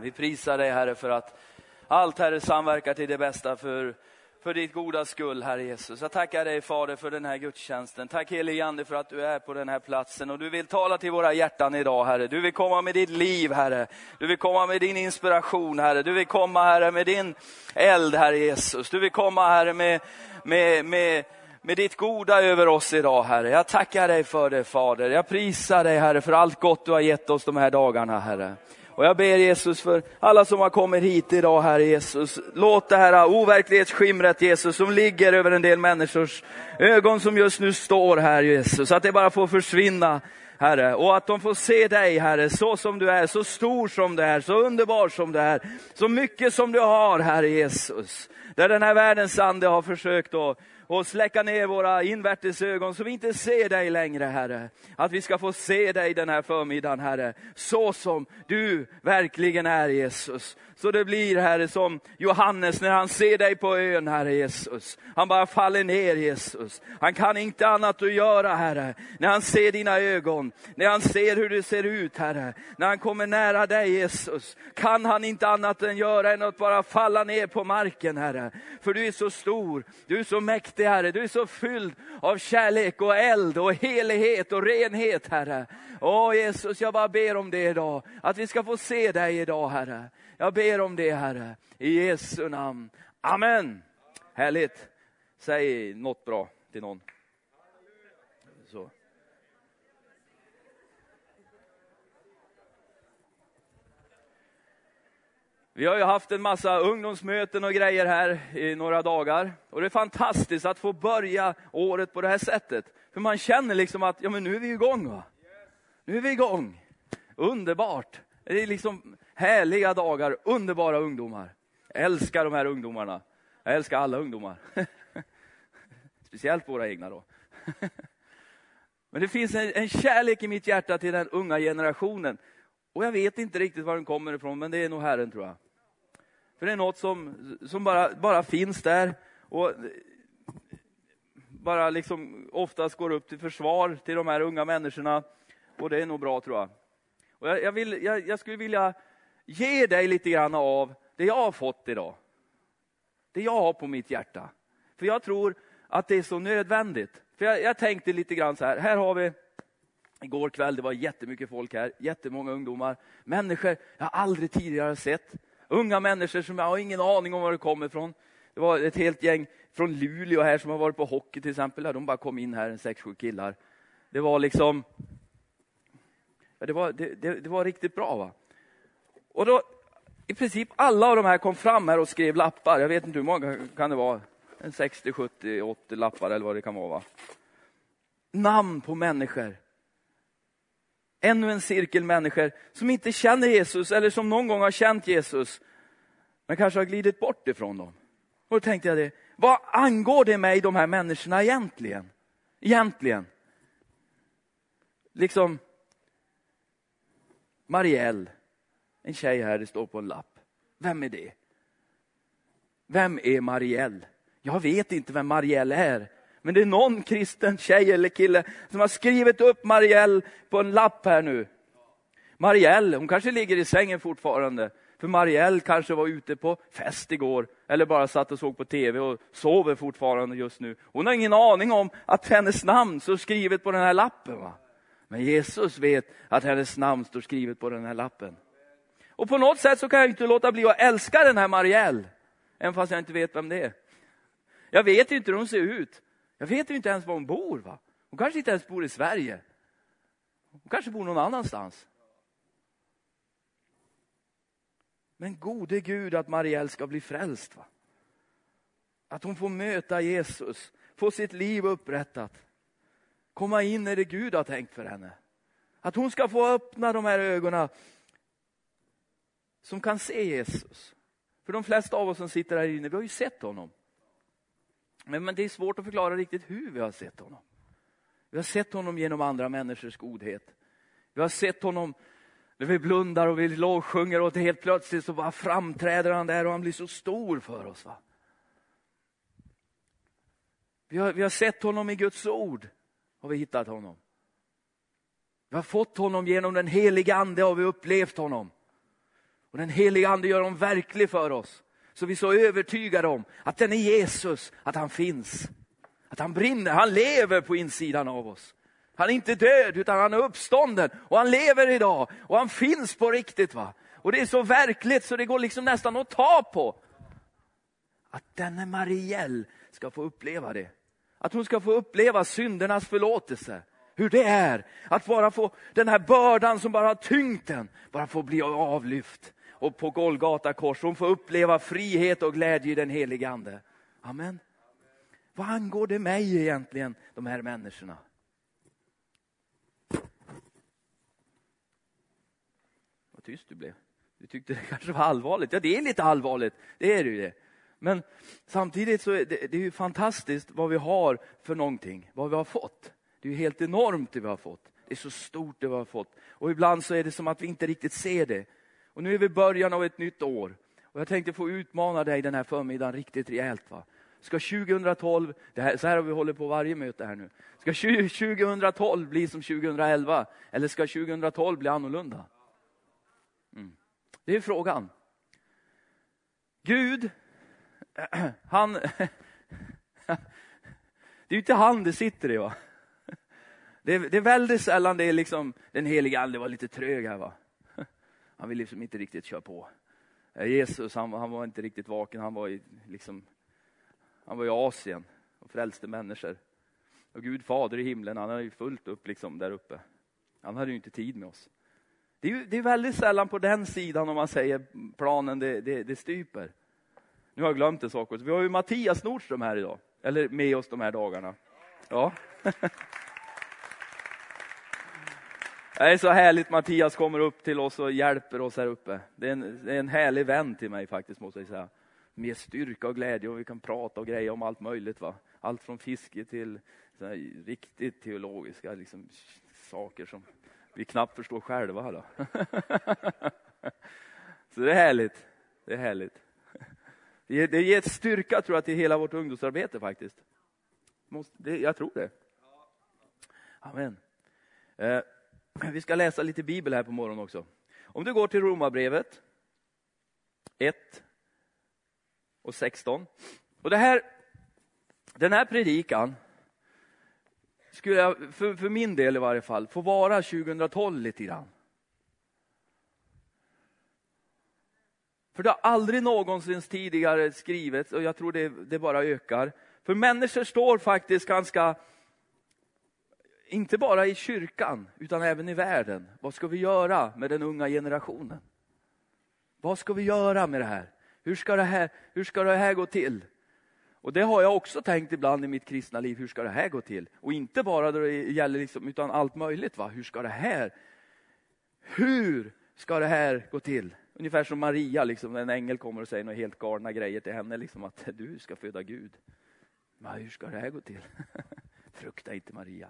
Amen. Vi prisar dig Herre för att allt Herre samverkar till det bästa för, för ditt goda skull Herre Jesus. Jag tackar dig Fader för den här gudstjänsten. Tack helige Ande för att du är på den här platsen och du vill tala till våra hjärtan idag Herre. Du vill komma med ditt liv Herre. Du vill komma med din inspiration Herre. Du vill komma Herre med din eld Herre Jesus. Du vill komma Herre med, med, med med ditt goda över oss idag, Herre. Jag tackar dig för det, Fader. Jag prisar dig, Herre, för allt gott du har gett oss de här dagarna, Herre. Och jag ber Jesus för alla som har kommit hit idag, Herre Jesus. Låt det här overklighetsskimret, Jesus, som ligger över en del människors ögon som just nu står här, Jesus, att det bara får försvinna. Herre, och att de får se dig, Herre, så som du är, så stor som du är, så underbar som du är, så mycket som du har, Herre Jesus. Där den här världens ande har försökt att och släcka ner våra invärtes ögon så vi inte ser dig längre, Herre. Att vi ska få se dig den här förmiddagen, Herre, så som du verkligen är, Jesus. Så det blir, Herre, som Johannes när han ser dig på ön, Herre Jesus. Han bara faller ner, Jesus. Han kan inte annat att göra, Herre. När han ser dina ögon, när han ser hur du ser ut, Herre. När han kommer nära dig, Jesus, kan han inte annat än göra än att bara falla ner på marken, Herre. För du är så stor, du är så mäktig, Herre. Du är så fylld av kärlek och eld och helighet och renhet, Herre. Åh Jesus, jag bara ber om det idag. Att vi ska få se dig idag, Herre. Jag ber om det, Herre. I Jesu namn. Amen. Härligt. Säg något bra till någon. Så. Vi har ju haft en massa ungdomsmöten och grejer här i några dagar. Och det är fantastiskt att få börja året på det här sättet. För man känner liksom att, ja men nu är vi igång va. Nu är vi igång. Underbart. Det är liksom härliga dagar, underbara ungdomar. Jag älskar de här ungdomarna. Jag älskar alla ungdomar. Speciellt våra egna då. Men det finns en, en, kärlek i mitt hjärta till den unga generationen. Och jag vet inte riktigt var den kommer ifrån, men det är nog Herren tror jag. För det är något som, som bara, bara finns där. Och bara liksom oftast går upp till försvar till de här unga människorna. Och det är nog bra tror jag. Och jag, jag, vill, jag, jag skulle vilja ge dig lite grann av det jag har fått idag. Det jag har på mitt hjärta. För jag tror att det är så nödvändigt. För jag, jag tänkte lite grann så här, här har vi Igår kväll, det var jättemycket folk här, jättemånga ungdomar. Människor jag aldrig tidigare sett. Unga människor som jag har ingen aning om var de kommer ifrån. Det var ett helt gäng från Luleå här som har varit på hockey till exempel. De bara kom in här, en sex, sju killar. Det var liksom... Ja, det, var, det, det, det var riktigt bra. va. Och då, i princip alla av de här kom fram här och skrev lappar. Jag vet inte hur många kan det vara? En 60, 70, 80 lappar eller vad det kan vara. Va? Namn på människor. Ännu en cirkel människor som inte känner Jesus eller som någon gång har känt Jesus. Men kanske har glidit bort ifrån dem. Och då tänkte jag det, vad angår det mig de här människorna egentligen? Egentligen. Liksom Marielle en tjej här, det står på en lapp. Vem är det? Vem är Marielle? Jag vet inte vem Marielle är. Men det är någon kristen tjej eller kille som har skrivit upp Marielle på en lapp här nu. Marielle, hon kanske ligger i sängen fortfarande. För Marielle kanske var ute på fest igår, eller bara satt och såg på tv och sover fortfarande just nu. Hon har ingen aning om att hennes namn står skrivet på den här lappen. Va? Men Jesus vet att hennes namn står skrivet på den här lappen. Och på något sätt så kan jag inte låta bli att älska den här Marielle, även fast jag inte vet vem det är. Jag vet inte hur hon ser ut. Jag vet inte ens var hon bor. Va? Hon kanske inte ens bor i Sverige. Hon kanske bor någon annanstans. Men gode Gud att Marielle ska bli frälst. Va? Att hon får möta Jesus, få sitt liv upprättat. Komma in i det Gud har tänkt för henne. Att hon ska få öppna de här ögonen som kan se Jesus. För de flesta av oss som sitter här inne, vi har ju sett honom. Men, men det är svårt att förklara riktigt hur vi har sett honom. Vi har sett honom genom andra människors godhet. Vi har sett honom när vi blundar och vi lovsjunger och helt plötsligt så bara framträder han där och han blir så stor för oss. Va? Vi, har, vi har sett honom i Guds ord, har vi hittat honom. Vi har fått honom genom den heliga ande, har vi upplevt honom. Och den heliga ande gör honom verklig för oss. Så vi är så övertygade om att den är Jesus, att han finns. Att han brinner, han lever på insidan av oss. Han är inte död utan han är uppstånden och han lever idag och han finns på riktigt. va. Och det är så verkligt så det går liksom nästan att ta på. Att denne Marielle ska få uppleva det. Att hon ska få uppleva syndernas förlåtelse. Hur det är att bara få den här bördan som bara har tyngt den, bara få bli avlyft. Och på Golgata kors, hon får uppleva frihet och glädje i den helige Ande. Amen. Vad angår det mig egentligen, de här människorna? Vad tyst du blev. Du tyckte det kanske var allvarligt. Ja, det är lite allvarligt. Det är det ju det. Men samtidigt så är det, det är ju fantastiskt vad vi har för någonting, vad vi har fått. Det är ju helt enormt det vi har fått. Det är så stort det vi har fått. Och ibland så är det som att vi inte riktigt ser det. Och nu är vi i början av ett nytt år. Och jag tänkte få utmana dig den här förmiddagen riktigt rejält. Va? Ska 2012, det här, så här har vi hållit på varje möte här nu. Ska 2012 bli som 2011? Eller ska 2012 bli annorlunda? Mm. Det är frågan. Gud, han... Det är ju inte han det sitter i. va? Det är, det är väldigt sällan det är liksom den heliga ande var lite trög här. va? Han vill liksom inte riktigt köra på. Eh, Jesus han, han var inte riktigt vaken, han var i, liksom, han var i Asien och frälste människor. Och Gud fader i himlen, han hade ju fullt upp liksom där uppe. Han hade ju inte tid med oss. Det är, ju, det är väldigt sällan på den sidan om man säger planen det, det, det styper. Nu har jag glömt en sak också. Vi har ju Mattias Nordström här idag, eller med oss de här dagarna. Ja. Det är så härligt Mattias kommer upp till oss och hjälper oss här uppe. Det är en, det är en härlig vän till mig faktiskt måste jag säga. Med styrka och glädje och vi kan prata och greja om allt möjligt. Va? Allt från fiske till riktigt teologiska liksom, saker som vi knappt förstår själva. Då. så det är härligt. Det är härligt. Det ger styrka tror jag till hela vårt ungdomsarbete faktiskt. jag tror det. Amen. Eh, vi ska läsa lite bibel här på morgonen också. Om du går till Romarbrevet 1 och 16. Och det här, den här predikan skulle jag, för, för min del i varje fall, få vara 2012 lite grann. För det har aldrig någonsin tidigare skrivits och jag tror det, det bara ökar. För människor står faktiskt ganska inte bara i kyrkan, utan även i världen. Vad ska vi göra med den unga generationen? Vad ska vi göra med det här? Hur ska det här, hur ska det här gå till? Och det har jag också tänkt ibland i mitt kristna liv. Hur ska det här gå till? Och inte bara då det gäller, liksom, utan allt möjligt. Va? Hur ska det här? Hur ska det här gå till? Ungefär som Maria, liksom, en ängel kommer och säger några helt galna grejer till henne. Liksom, att du ska föda Gud. Men hur ska det här gå till? Frukta inte Maria.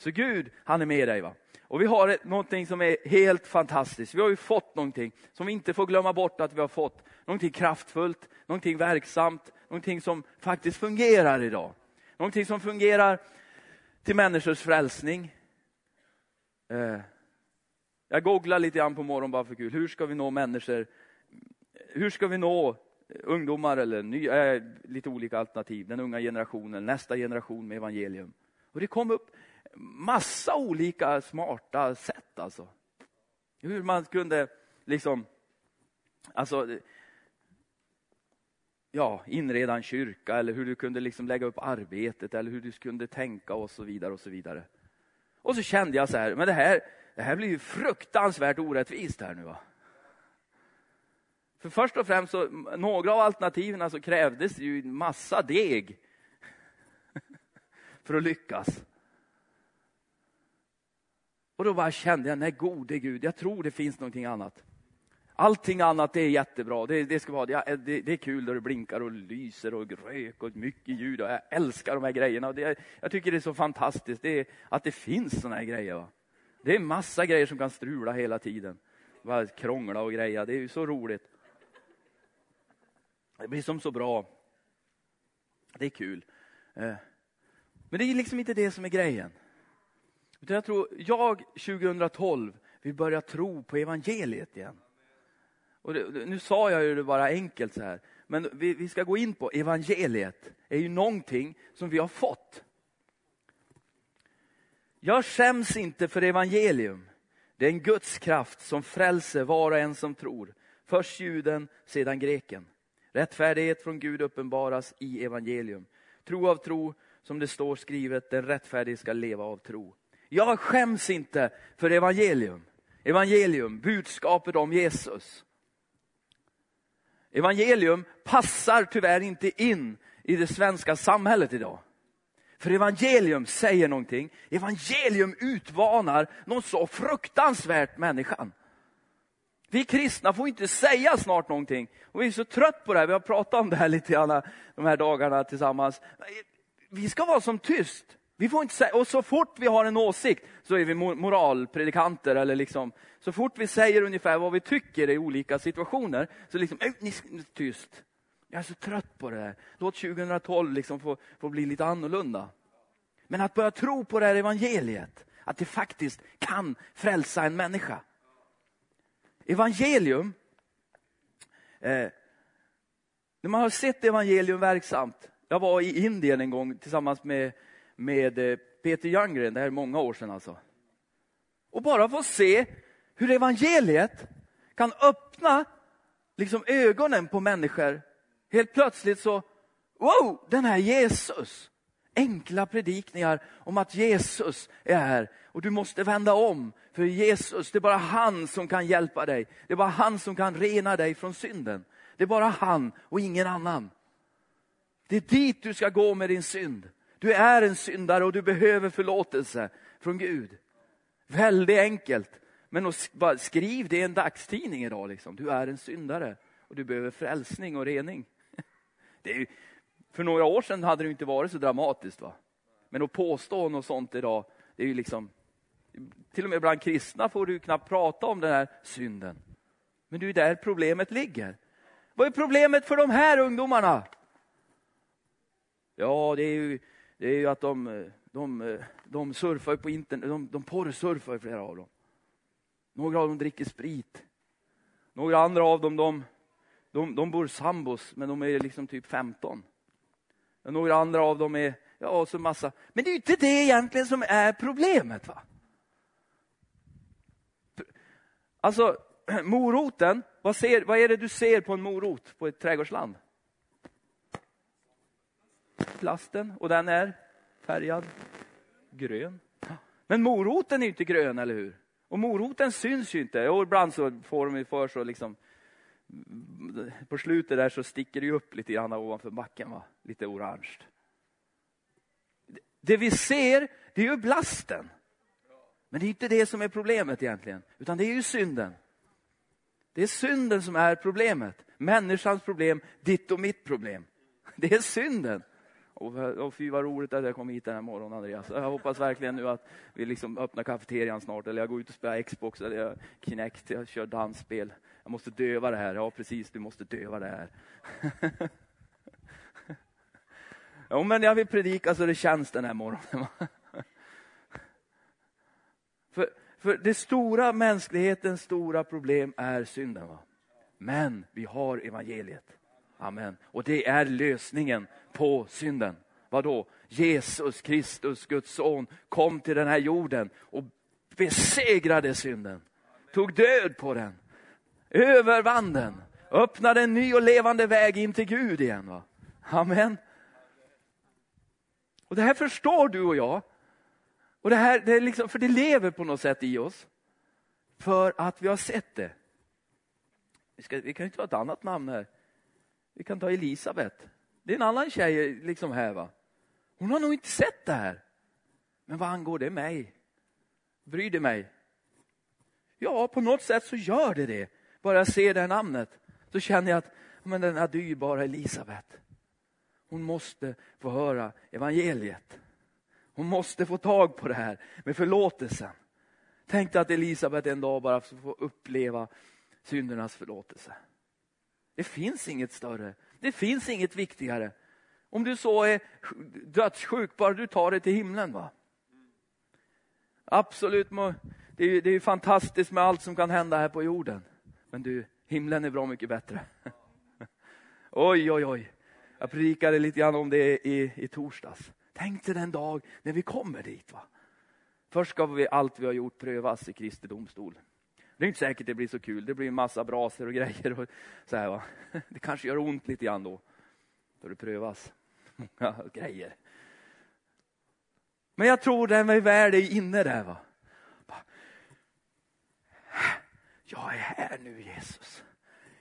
Så Gud, han är med dig. va. Och vi har ett, någonting som är helt fantastiskt. Vi har ju fått någonting som vi inte får glömma bort att vi har fått. Någonting kraftfullt, någonting verksamt, någonting som faktiskt fungerar idag. Någonting som fungerar till människors frälsning. Eh, jag googlar lite grann på morgonen bara för kul. Hur ska vi nå människor? Hur ska vi nå ungdomar eller ny, eh, lite olika alternativ, den unga generationen, nästa generation med evangelium. Och det kom upp massa olika smarta sätt alltså. Hur man kunde liksom, alltså, ja, inreda en kyrka eller hur du kunde liksom lägga upp arbetet eller hur du kunde tänka och så vidare och så vidare. Och så kände jag så här, men det här, det här blir ju fruktansvärt orättvist här nu va. För först och främst så, några av alternativen så krävdes ju massa deg för att lyckas. Och då bara kände jag, nej gode Gud, jag tror det finns någonting annat. Allting annat det är jättebra, det, det ska vara, det, det, är kul när det blinkar och lyser och rök och mycket ljud. Och jag älskar de här grejerna. Det, jag tycker det är så fantastiskt det att det finns såna här grejer. Va? Det är massa grejer som kan strula hela tiden. Bara krångla och greja, det är ju så roligt. Det blir som så bra. Det är kul. Eh, men det är liksom inte det som är grejen. Utan jag tror, jag 2012 vill börja tro på evangeliet igen. Och det, nu sa jag ju det bara enkelt så här. Men vi, vi ska gå in på evangeliet. är ju någonting som vi har fått. Jag skäms inte för evangelium. Det är en Guds kraft som frälser var och en som tror. Först juden, sedan greken. Rättfärdighet från Gud uppenbaras i evangelium. Tro av tro, som det står skrivet, den rättfärdige ska leva av tro. Jag skäms inte för evangelium. Evangelium, budskapet om Jesus. Evangelium passar tyvärr inte in i det svenska samhället idag. För evangelium säger någonting. Evangelium utmanar något så fruktansvärt människan. Vi kristna får inte säga snart någonting. Och vi är så trött på det här. Vi har pratat om det här lite grann de här dagarna tillsammans. Vi ska vara som tyst. Vi får inte säga, och så fort vi har en åsikt så är vi moralpredikanter. Eller liksom, så fort vi säger ungefär vad vi tycker i olika situationer, så liksom, äh, ni, tyst. Jag är så trött på det här. Låt 2012 liksom få, få bli lite annorlunda. Men att börja tro på det här evangeliet, att det faktiskt kan frälsa en människa. Evangelium, eh, när man har sett evangelium verksamt. Jag var i Indien en gång tillsammans med, med eh, Peter Ljunggren, det här är många år sedan alltså. Och bara få se hur evangeliet kan öppna liksom ögonen på människor. Helt plötsligt så, wow, den här Jesus. Enkla predikningar om att Jesus är här och du måste vända om. För Jesus, det är bara han som kan hjälpa dig. Det är bara han som kan rena dig från synden. Det är bara han och ingen annan. Det är dit du ska gå med din synd. Du är en syndare och du behöver förlåtelse från Gud. Väldigt enkelt. Men bara skriv det i en dagstidning idag. Liksom. Du är en syndare och du behöver frälsning och rening. Det är, för några år sedan hade det inte varit så dramatiskt. va? Men att påstå något sånt idag, det är ju liksom... Till och med bland kristna får du knappt prata om den här synden. Men det är där problemet ligger. Vad är problemet för de här ungdomarna? Ja, det är ju, det är ju att de, eh, de, eh, de surfar på internet, de, de porrsurfar flera av dem. Några av dem dricker sprit. Några andra av dem, de, de, de bor sambos, men de är liksom typ 15. Och några andra av dem är, ja, så massa. Men det är ju inte det egentligen som är problemet. va? Alltså, moroten, vad, ser, vad är det du ser på en morot på ett trädgårdsland? Plasten, och den är färgad grön. Men moroten är inte grön, eller hur? Och moroten syns ju inte. Och ibland så får de för så liksom på slutet där så sticker det upp lite grann ovanför backen, va? lite orange. Det vi ser, det är ju blasten. Men det är inte det som är problemet egentligen, utan det är ju synden. Det är synden som är problemet. Människans problem, ditt och mitt problem. Det är synden. Och, och fy vad roligt att jag kom hit den här morgonen Andreas. Jag hoppas verkligen nu att vi liksom öppnar kafeterian snart eller jag går ut och spelar Xbox eller jag Kinect, jag kör dansspel. Jag måste döva det här. Ja precis, du måste döva det här. ja, men jag vill predika så det känns den här morgonen. för, för det stora, mänsklighetens stora problem är synden. Va? Men vi har evangeliet. Amen. Och det är lösningen på synden. Vadå? Jesus Kristus, Guds son, kom till den här jorden och besegrade synden. Tog död på den. Övervann den. Öppnade en ny och levande väg in till Gud igen. Va? Amen. Och Det här förstår du och jag. Och det här, det är liksom, för det lever på något sätt i oss. För att vi har sett det. Vi, ska, vi kan ju ta ett annat namn här. Vi kan ta Elisabet. Det är en annan tjej liksom här. va. Hon har nog inte sett det här. Men vad angår det mig? Bryr det mig? Ja, på något sätt så gör det det. Bara jag ser det här namnet så känner jag att men den här dyrbara Elisabet, hon måste få höra evangeliet. Hon måste få tag på det här med förlåtelsen. Tänk dig att Elisabet en dag bara får uppleva syndernas förlåtelse. Det finns inget större. Det finns inget viktigare. Om du så är dödssjuk, bara du tar dig till himlen. va? Absolut, det är, det är fantastiskt med allt som kan hända här på jorden. Men du, Himlen är bra mycket bättre. Oj, oj, oj. Jag predikade lite grann om det i, i torsdags. Tänk dig den dag när vi kommer dit. Va? Först ska vi, allt vi har gjort prövas i Kristi domstol. Det är inte säkert det blir så kul. Det blir en massa braser och grejer. Och så här, va? Det kanske gör ont lite grann då. Då det prövas. Många grejer. Men jag tror den är väl är inne där. Va? Jag är här nu Jesus.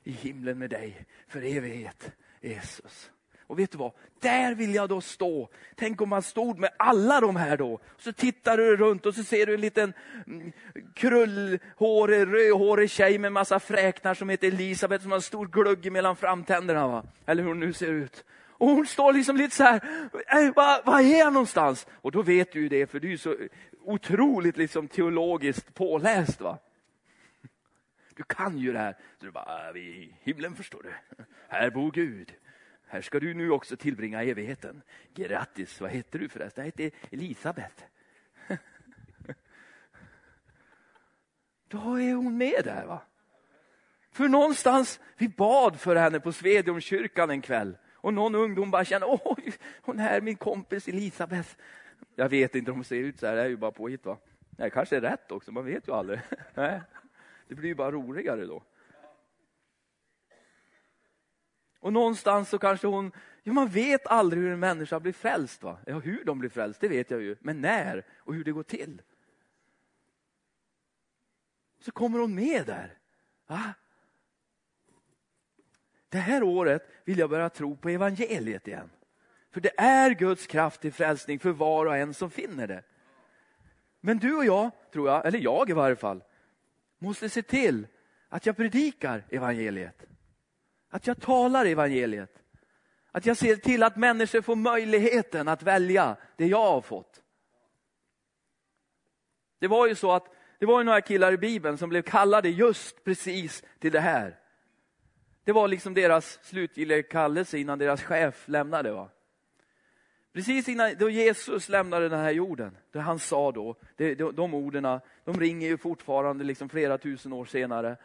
I himlen med dig för evighet. Jesus. Och vet du vad? Där vill jag då stå. Tänk om man stod med alla de här då. Så tittar du runt och så ser du en liten mm, krullhårig, rödhårig tjej med massa fräknar som heter Elisabet som har en stor glugg mellan framtänderna. Va? Eller hur hon nu ser ut. Och hon står liksom lite så här, äh, vad, va är jag någonstans? Och då vet du det, för du är så otroligt liksom teologiskt påläst. va? Du kan ju det här. Så du bara, äh, vi i himlen förstår du. Här bor Gud. Här ska du nu också tillbringa evigheten. Grattis, vad heter du förresten? Jag heter Elisabet. Då är hon med där va. För någonstans, vi bad för henne på Svedjeholmskyrkan en kväll. Och någon ungdom bara känner, oj, hon här är min kompis Elisabeth. Jag vet inte om hon ser ut så här, det är ju bara påhitt va. Det kanske är rätt också, man vet ju aldrig. Det blir ju bara roligare då. Och någonstans så kanske hon, ja man vet aldrig hur en människa blir frälst. Va? Ja, hur de blir frälst, det vet jag ju. Men när och hur det går till. Så kommer hon med där. Va? Det här året vill jag börja tro på evangeliet igen. För det är Guds kraft till frälsning för var och en som finner det. Men du och jag, tror jag, eller jag i varje fall, måste se till att jag predikar evangeliet. Att jag talar evangeliet. Att jag ser till att människor får möjligheten att välja det jag har fått. Det var ju så att det var ju några killar i Bibeln som blev kallade just precis till det här. Det var liksom deras slutgiltiga kallelse innan deras chef lämnade. Va? Precis innan då Jesus lämnade den här jorden, det han sa då, det, de, de orden, de ringer ju fortfarande liksom flera tusen år senare.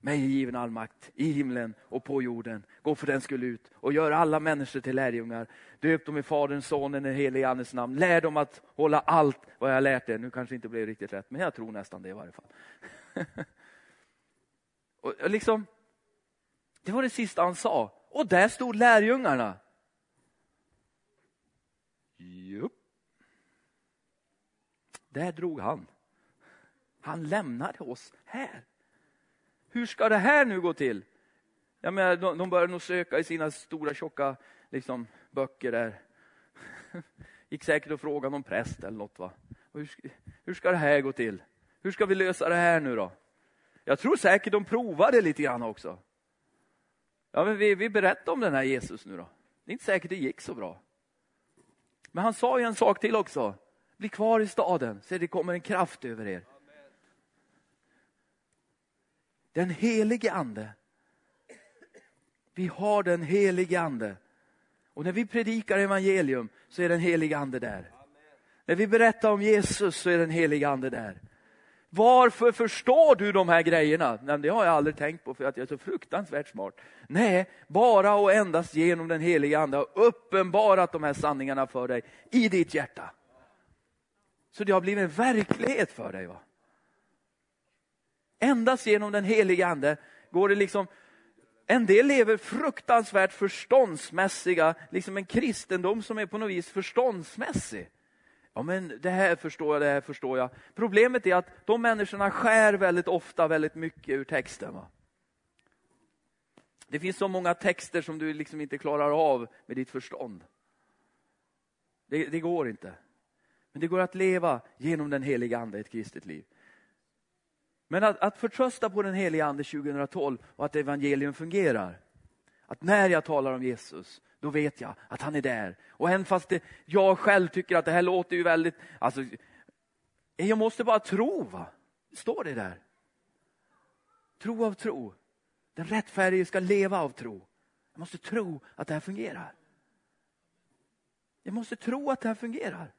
Mig är given all makt i himlen och på jorden. Gå för den skull ut och gör alla människor till lärjungar. Döp dem i Faderns, Sonens och helige Andes namn. Lär dem att hålla allt vad jag lärt er. Nu kanske inte blev riktigt rätt, men jag tror nästan det i varje fall. och liksom, det var det sista han sa. Och där stod lärjungarna. Jupp. Där drog han. Han lämnade oss här. Hur ska det här nu gå till? Jag menar, de, de började nog söka i sina stora tjocka liksom, böcker där. Gick säkert och frågade någon präst eller något. Va? Hur, hur ska det här gå till? Hur ska vi lösa det här nu då? Jag tror säkert de provade lite grann också. Ja, men vi, vi berättar om den här Jesus nu då. Det är inte säkert det gick så bra. Men han sa ju en sak till också. Bli kvar i staden, så det kommer en kraft över er. Den helige ande. Vi har den helige ande. Och när vi predikar evangelium så är den helige ande där. När vi berättar om Jesus så är den helige ande där. Varför förstår du de här grejerna? Nej, det har jag aldrig tänkt på för att jag är så fruktansvärt smart. Nej, bara och endast genom den heliga ande har uppenbarat de här sanningarna för dig i ditt hjärta. Så det har blivit en verklighet för dig. Va? Endast genom den heliga ande går det liksom en del lever fruktansvärt förståndsmässiga, liksom en kristendom som är på något vis förståndsmässig. Ja, men det här förstår jag, det här förstår jag. Problemet är att de människorna skär väldigt ofta väldigt mycket ur texten. Va? Det finns så många texter som du liksom inte klarar av med ditt förstånd. Det, det går inte. Men det går att leva genom den heliga ande i ett kristet liv. Men att, att förtrösta på den heliga ande 2012 och att evangelium fungerar. Att när jag talar om Jesus, då vet jag att han är där. Och även fast det, jag själv tycker att det här låter ju väldigt... Alltså, jag måste bara tro, va? Står det där? Tro av tro. Den rättfärdige ska leva av tro. Jag måste tro att det här fungerar. Jag måste tro att det här fungerar.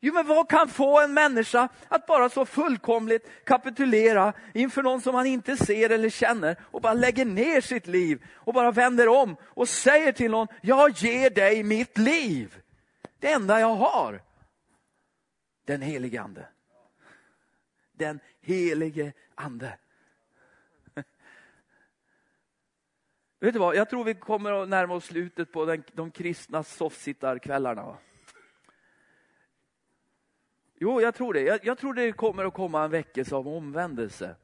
Jo, men vad kan få en människa att bara så fullkomligt kapitulera inför någon som man inte ser eller känner och bara lägger ner sitt liv och bara vänder om och säger till någon, jag ger dig mitt liv. Det enda jag har. Den helige ande. Den helige ande. Vet du vad, jag tror vi kommer att närma oss slutet på den, de kristna soffsittarkvällarna. Jo, jag tror det. Jag, jag, tror det kommer att komma en väckelse av omvändelse.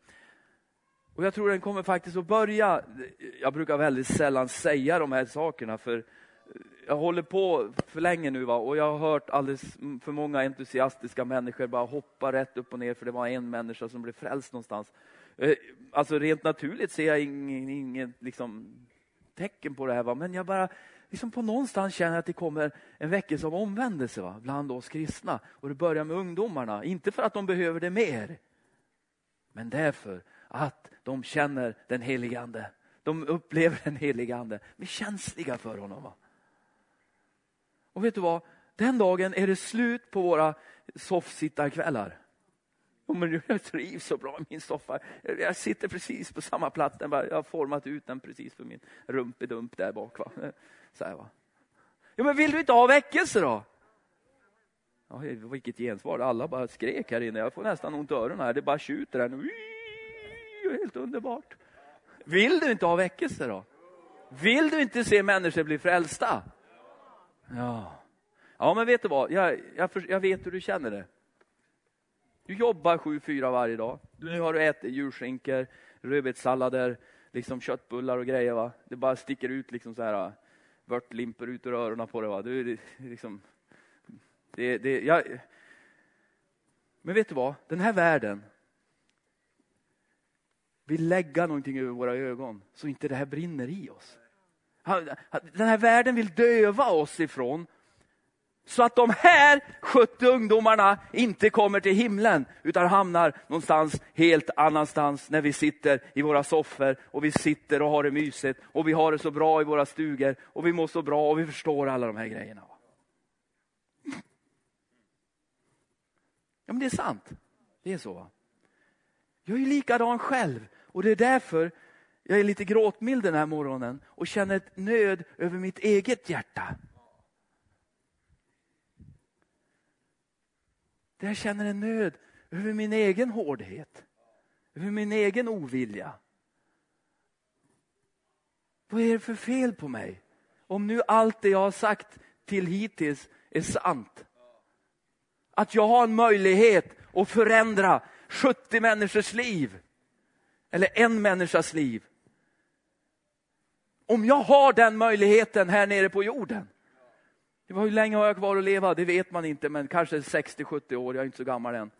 Och jag tror den kommer faktiskt att börja, jag brukar väldigt sällan säga de här sakerna för jag håller på för länge nu va? och jag har hört alldeles för många entusiastiska människor bara hoppa rätt upp och ner för det var en människa som blev frälst någonstans. Eh, alltså rent naturligt ser jag inget liksom, tecken på det här, va? men jag bara liksom på någonstans känner att det kommer en väckelse av omvändelse va? bland oss kristna. Och det börjar med ungdomarna, inte för att de behöver det mer, men därför att de känner den helige Ande. De upplever den helige Ande, de är känsliga för honom. Va? Och vet du vad? Den dagen är det slut på våra soffsittarkvällar. Men jag trivs så bra i min soffa. Jag sitter precis på samma plats. Jag har format ut den precis för min rumpedump där bak. Va? Så här, va? Ja, men vill du inte ha väckelse då? Ja, vilket gensvar. Alla bara skrek här inne. Jag får nästan ont i öronen. Här. Det bara tjuter här nu. Helt underbart. Vill du inte ha väckelse då? Vill du inte se människor bli frälsta? Ja, ja men vet du vad? Jag, jag, jag vet hur du känner det. Du jobbar sju, fyra varje dag. Nu har du ätit julskinkor, rödbetssallader, liksom köttbullar och grejer. Va? Det bara sticker ut liksom så här vörtlimper ut ur öronen på dig. Va? Du, liksom, det, det, jag... Men vet du vad? Den här världen vill lägga någonting över våra ögon så inte det här brinner i oss. Den här världen vill döva oss ifrån så att de här 70 ungdomarna inte kommer till himlen utan hamnar någonstans helt annanstans när vi sitter i våra soffor och vi sitter och har det mysigt och vi har det så bra i våra stugor och vi mår så bra och vi förstår alla de här grejerna. Ja men det är sant. Det är så. Jag är likadan själv och det är därför jag är lite gråtmild den här morgonen och känner ett nöd över mitt eget hjärta. Där jag känner en nöd över min egen hårdhet, över min egen ovilja. Vad är det för fel på mig? Om nu allt det jag har sagt till hittills är sant. Att jag har en möjlighet att förändra 70 människors liv. Eller en människas liv. Om jag har den möjligheten här nere på jorden. Hur länge har jag kvar att leva? Det vet man inte, men kanske 60-70 år. Jag är inte så gammal än.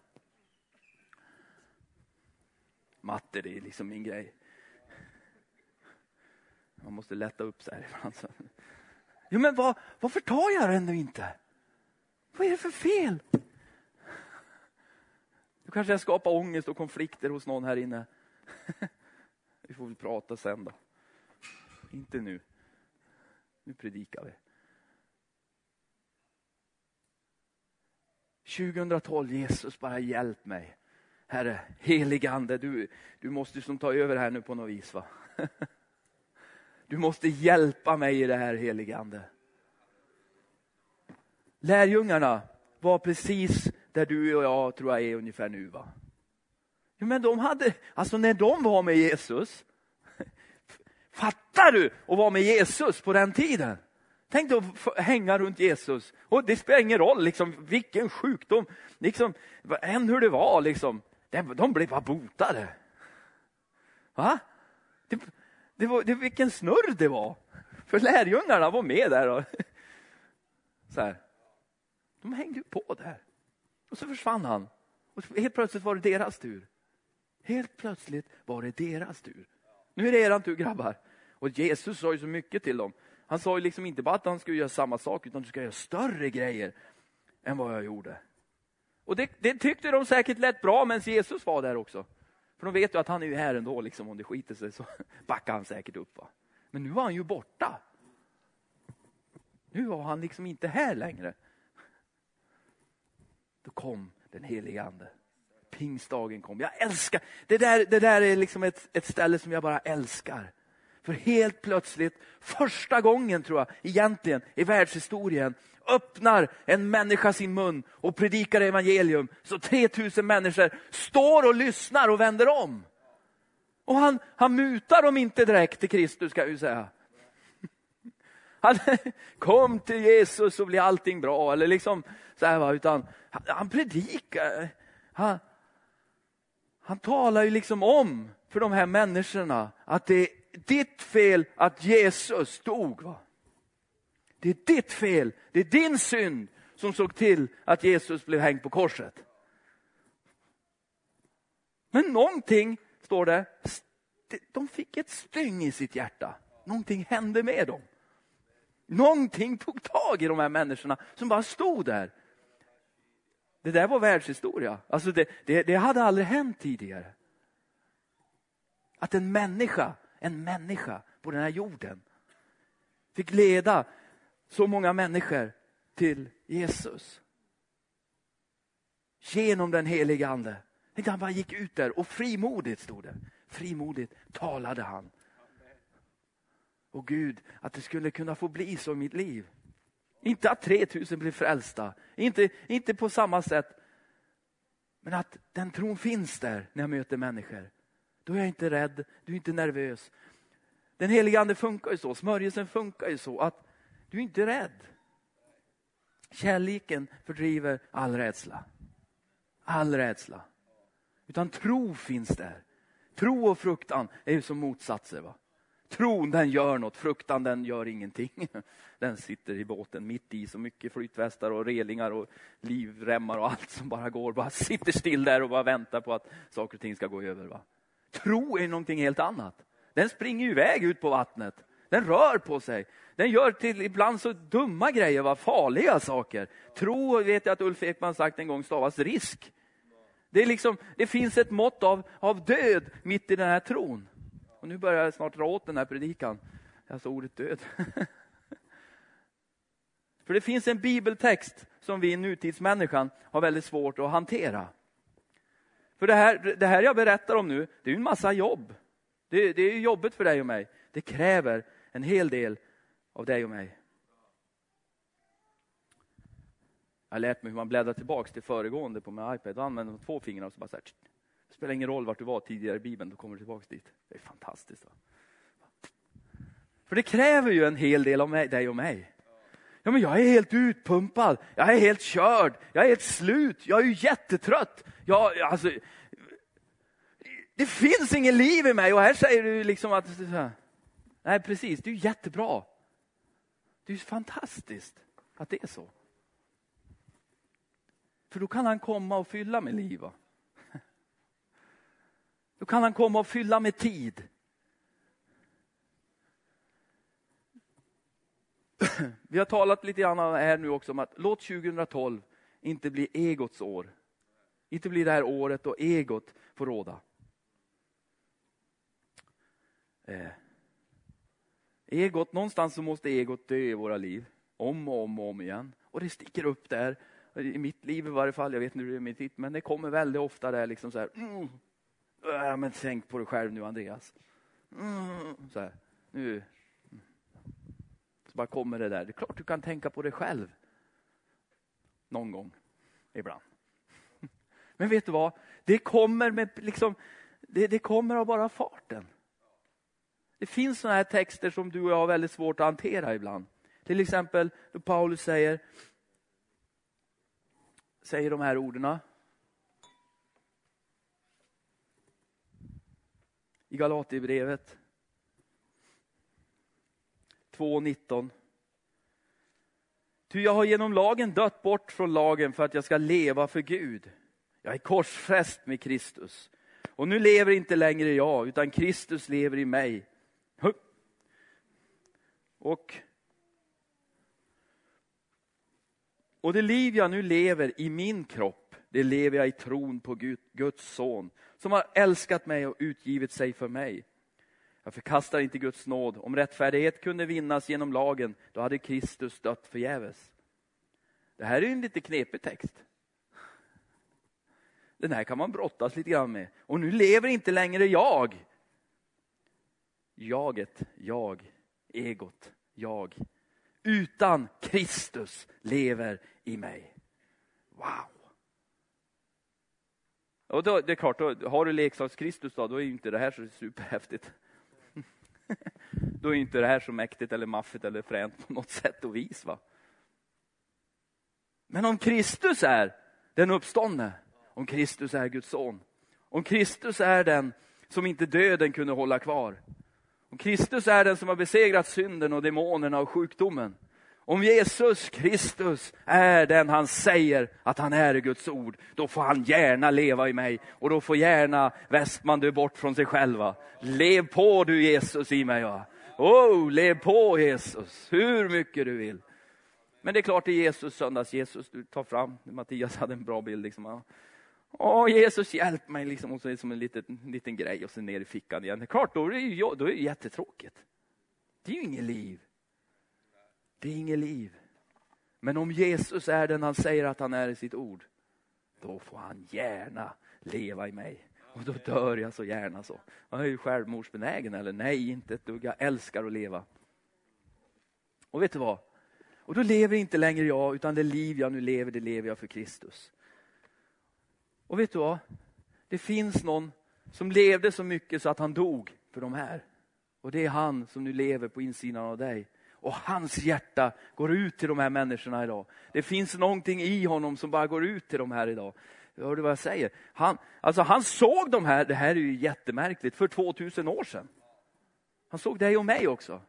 Matte, det är liksom min grej. Man måste lätta upp sig här ibland. Jo, men vad, varför tar jag den nu inte? Vad är det för fel? Då kanske jag skapar ångest och konflikter hos någon här inne. Vi får väl prata sen då. Inte nu. Nu predikar vi. 2012, Jesus bara hjälp mig. Herre, heligande, du, du måste som ta över här nu på något vis. Va? Du måste hjälpa mig i det här heligande. Lärjungarna var precis där du och jag tror jag är ungefär nu. va? Ja, men de hade, alltså när de var med Jesus, fattar du att vara med Jesus på den tiden? Tänk dig att hänga runt Jesus. Och det spelar ingen roll liksom, vilken sjukdom, liksom, än hur det var. Liksom. De blev bara botade. Va? Det, det var, det, vilken snurr det var. För lärjungarna var med där. Och, så här. De hängde på där. Och så försvann han. Och helt plötsligt var det deras tur. Helt plötsligt var det deras tur. Nu är det eran tur grabbar. Och Jesus sa ju så mycket till dem. Han sa ju liksom inte bara att han skulle göra samma sak, utan du ska göra större grejer än vad jag gjorde. Och det, det tyckte de säkert lät bra medan Jesus var där också. För de vet ju att han är ju här ändå, liksom, om det skiter sig så backar han säkert upp. Va? Men nu var han ju borta. Nu var han liksom inte här längre. Då kom den helige ande. Pingstdagen kom. Jag älskar, det där, det där är liksom ett, ett ställe som jag bara älskar. För helt plötsligt, första gången tror jag egentligen i världshistorien, öppnar en människa sin mun och predikar evangelium. Så 3000 människor står och lyssnar och vänder om. Och han, han mutar dem inte direkt till Kristus ska jag ju säga. Han, kom till Jesus så blir allting bra. Eller liksom så här, va? Utan han, han predikar. Han, han talar ju liksom om för de här människorna att det är ditt fel att Jesus dog. Va? Det är ditt fel, det är din synd som såg till att Jesus blev hängd på korset. Men någonting, står det, de fick ett styng i sitt hjärta. Någonting hände med dem. Någonting tog tag i de här människorna som bara stod där. Det där var världshistoria. Alltså det, det, det hade aldrig hänt tidigare. Att en människa, en människa på den här jorden fick leda så många människor till Jesus. Genom den helige ande. Han bara gick ut där och frimodigt stod det. Frimodigt talade han. Och Gud, att det skulle kunna få bli så i mitt liv. Inte att 3000 blir frälsta, inte, inte på samma sätt. Men att den tron finns där när jag möter människor. Då är jag inte rädd, du är inte nervös. Den heliga ande funkar ju så, smörjelsen funkar ju så att du är inte rädd. Kärleken fördriver all rädsla. All rädsla. Utan tro finns där. Tro och fruktan är ju som motsatser. Va? Tron den gör något, fruktan den gör ingenting. Den sitter i båten mitt i så mycket flytvästar och relingar och livremmar och allt som bara går. Bara sitter still där och bara väntar på att saker och ting ska gå över. Va? Tro är någonting helt annat. Den springer iväg ut på vattnet. Den rör på sig. Den gör till ibland så dumma grejer, va? farliga saker. Tro vet jag att Ulf Ekman sagt en gång stavas risk. Det, är liksom, det finns ett mått av, av död mitt i den här tron. Och nu börjar jag snart dra åt den här predikan. Alltså ordet död. För det finns en bibeltext som vi nutidsmänniskan har väldigt svårt att hantera. För det här, det här jag berättar om nu, det är en massa jobb. Det, det är jobbigt för dig och mig. Det kräver en hel del av dig och mig. Jag har lärt mig hur man bläddrar tillbaks till föregående på min iPad. Då använder man två fingrar och så bara så här, det spelar ingen roll vart du var tidigare i Bibeln, då kommer du tillbaka dit. Det är fantastiskt. Va? För det kräver ju en hel del av mig, dig och mig. Ja, men jag är helt utpumpad, jag är helt körd, jag är helt slut, jag är ju jättetrött. Jag, alltså, det finns ingen liv i mig och här säger du liksom att... Nej, precis, det är jättebra. Det är fantastiskt att det är så. För då kan han komma och fylla med liv. Va? Då kan han komma och fylla med tid. Vi har talat lite grann här nu också om att låt 2012 inte bli egots år. Inte bli det här året då egot får råda. Eh. Egot, någonstans så måste egot dö i våra liv. Om och om och om igen. Och det sticker upp där. I mitt liv i varje fall, jag vet inte hur det är med ditt, men det kommer väldigt ofta där liksom så här. Mm, äh, men tänk på dig själv nu Andreas. Mm, så här, nu. Så bara kommer det där. Det är klart du kan tänka på dig själv. Någon gång. Ibland. Men vet du vad? Det kommer med liksom, det, det kommer av bara farten. Det finns sådana här texter som du och jag har väldigt svårt att hantera ibland. Till exempel då Paulus säger, säger de här orden. I Galaterbrevet 2.19. Ty jag har genom lagen dött bort från lagen för att jag ska leva för Gud. Jag är korsfäst med Kristus. Och nu lever inte längre jag, utan Kristus lever i mig. Och, och det liv jag nu lever i min kropp, det lever jag i tron på Gud, Guds son, som har älskat mig och utgivit sig för mig. Jag förkastar inte Guds nåd. Om rättfärdighet kunde vinnas genom lagen, då hade Kristus dött förgäves. Det här är en lite knepig text. Den här kan man brottas lite grann med. Och nu lever inte längre jag. Jaget, jag, egot, jag. Utan Kristus lever i mig. Wow! Och då, det är klart, då, har du leksaks-Kristus då, då är inte det här så superhäftigt då är inte det här så mäktigt eller maffigt eller fränt på något sätt och vis. Va? Men om Kristus är den uppståndne, om Kristus är Guds son, om Kristus är den som inte döden kunde hålla kvar, om Kristus är den som har besegrat synden och demonerna och sjukdomen, om Jesus Kristus är den han säger att han är i Guds ord, då får han gärna leva i mig och då får gärna Westman dö bort från sig själva. Lev på du Jesus i mig. Va? Oh, lev på Jesus, hur mycket du vill. Men det är klart, det är Jesus söndags. Jesus, du tar fram, Mattias hade en bra bild. Liksom. Åh, Jesus hjälp mig, liksom, och så är det som en liten, liten grej och sen ner i fickan igen. Det är klart, då är det, ju, då är det jättetråkigt. Det är ju inget liv. Det är inget liv. Men om Jesus är den han säger att han är i sitt ord, då får han gärna leva i mig. Och då dör jag så gärna så. Jag är ju självmordsbenägen eller? Nej, inte ett dugg. Jag älskar att leva. Och vet du vad? Och då lever inte längre jag, utan det liv jag nu lever, det lever jag för Kristus. Och vet du vad? Det finns någon som levde så mycket så att han dog för de här. Och det är han som nu lever på insidan av dig. Och hans hjärta går ut till de här människorna idag. Det finns någonting i honom som bara går ut till de här idag. Hör du vad jag säger? Han, alltså han såg de här, det här är ju jättemärkligt, för 2000 år sedan. Han såg dig och mig också.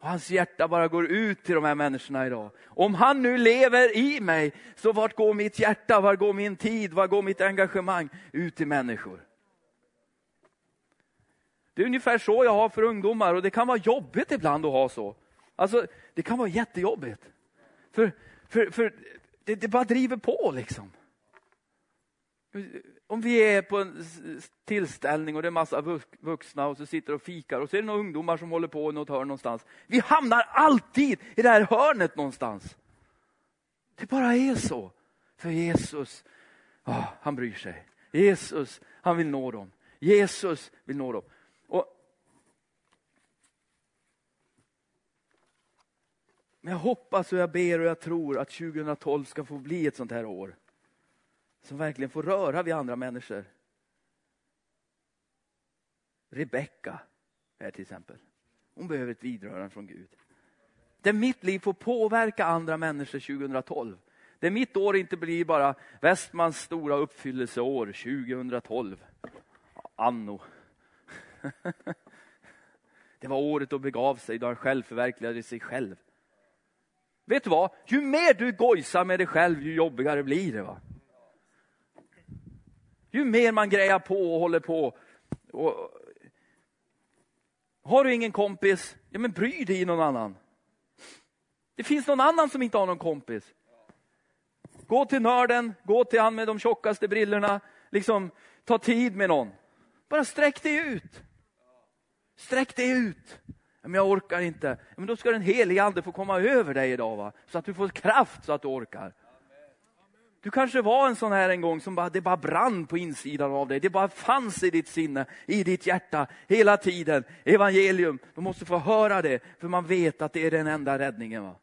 Och hans hjärta bara går ut till de här människorna idag. Om han nu lever i mig, så vart går mitt hjärta, var går min tid, var går mitt engagemang? Ut till människor. Det är ungefär så jag har för ungdomar och det kan vara jobbigt ibland att ha så. Alltså, det kan vara jättejobbigt. För, för, för det, det bara driver på liksom. Om vi är på en tillställning och det är massa vuxna och så sitter och fikar och så är det några ungdomar som håller på i något hörn någonstans. Vi hamnar alltid i det här hörnet någonstans. Det bara är så. För Jesus, oh, han bryr sig. Jesus, han vill nå dem. Jesus vill nå dem. Och men jag hoppas och jag ber och jag tror att 2012 ska få bli ett sånt här år som verkligen får röra vid andra människor. Rebecka är till exempel. Hon behöver ett vidrörande från Gud. Där mitt liv får påverka andra människor 2012. Där mitt år inte blir bara Västmans stora uppfyllelseår 2012. Anno. Det var året då begav sig, då han själv förverkligade sig själv. Vet du vad? Ju mer du gojsar med dig själv, ju jobbigare blir det. va? Ju mer man grejar på och håller på. Och... Har du ingen kompis, ja men bry dig i någon annan. Det finns någon annan som inte har någon kompis. Gå till nörden, gå till han med de tjockaste brillorna. Liksom, ta tid med någon. Bara sträck dig ut. Sträck dig ut. Men jag orkar inte. Men då ska den helige ande få komma över dig idag, va? så att du får kraft så att du orkar. Du kanske var en sån här en gång som bara, det bara brann på insidan av dig. Det bara fanns i ditt sinne, i ditt hjärta, hela tiden. Evangelium, du måste få höra det, för man vet att det är den enda räddningen. Va?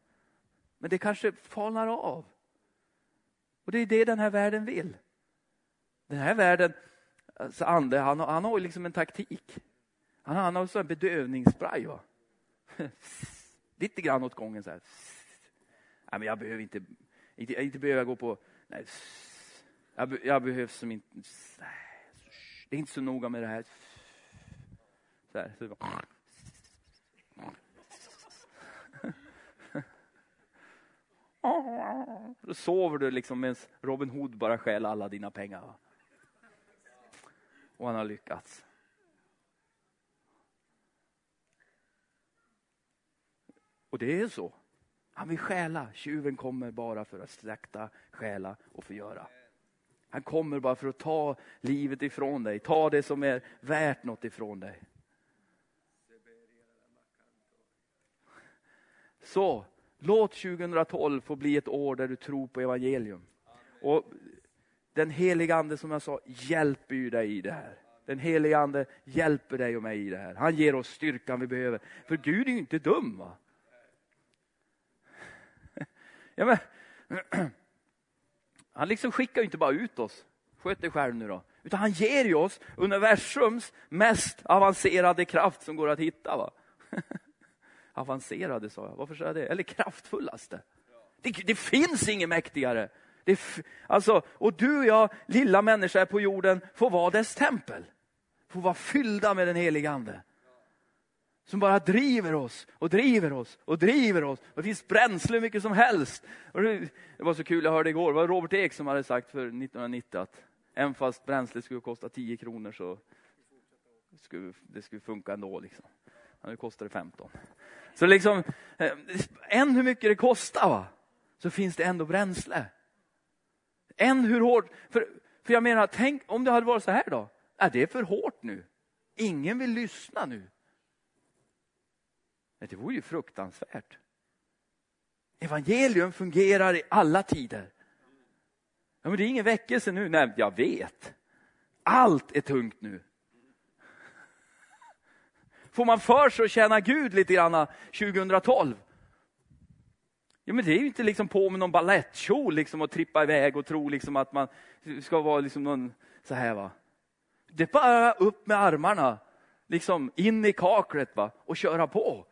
Men det kanske falnar av. Och det är det den här världen vill. Den här världen, alltså ande, han, han har liksom en taktik. Han, han har en bedövningsspray. Va? Lite grann åt gången så här. Nej, men jag behöver inte, inte, inte behöver jag gå på Nej, jag, jag behövs som inte... Det är inte så noga med det här. Så här, så bara. Då sover du liksom medan Robin Hood bara stjäl alla dina pengar. Och han har lyckats. Och det är så. Han vill stjäla. Tjuven kommer bara för att slakta, stjäla och förgöra. Han kommer bara för att ta livet ifrån dig, ta det som är värt något ifrån dig. Så låt 2012 få bli ett år där du tror på evangelium. Och den heliga ande som jag sa hjälper ju dig i det här. Den helige ande hjälper dig och mig i det här. Han ger oss styrkan vi behöver. För Gud är ju inte dum. Va? Ja, men, han liksom skickar ju inte bara ut oss. Sköt dig själv nu då. Utan han ger ju oss universums mest avancerade kraft som går att hitta. Va? avancerade sa jag, varför sa jag det? Eller kraftfullaste. Det, det finns inget mäktigare. Det, alltså, och du och jag, lilla människa på jorden, får vara dess tempel. Får vara fyllda med den helige Ande. Som bara driver oss och driver oss och driver oss. Och det finns bränsle hur mycket som helst. Det, det var så kul, jag hörde igår, det var Robert Ek som hade sagt för 1990 att även fast bränslet skulle kosta 10 kronor så skulle det skulle funka ändå. Liksom. Nu kostar det 15. Så liksom, eh, än hur mycket det kostar va? så finns det ändå bränsle. Än hur hårt, för, för jag menar, tänk om det hade varit så här då. Är det för hårt nu? Ingen vill lyssna nu. Det vore ju fruktansvärt. Evangelium fungerar i alla tider. Ja, men det är ingen väckelse nu. Nej, jag vet. Allt är tungt nu. Får man för sig att tjäna Gud lite grann 2012? Ja, men det är ju inte liksom på med någon balettkjol liksom och trippa iväg och tro liksom att man ska vara liksom någon så här va. Det är bara upp med armarna, liksom in i kaklet va? och köra på.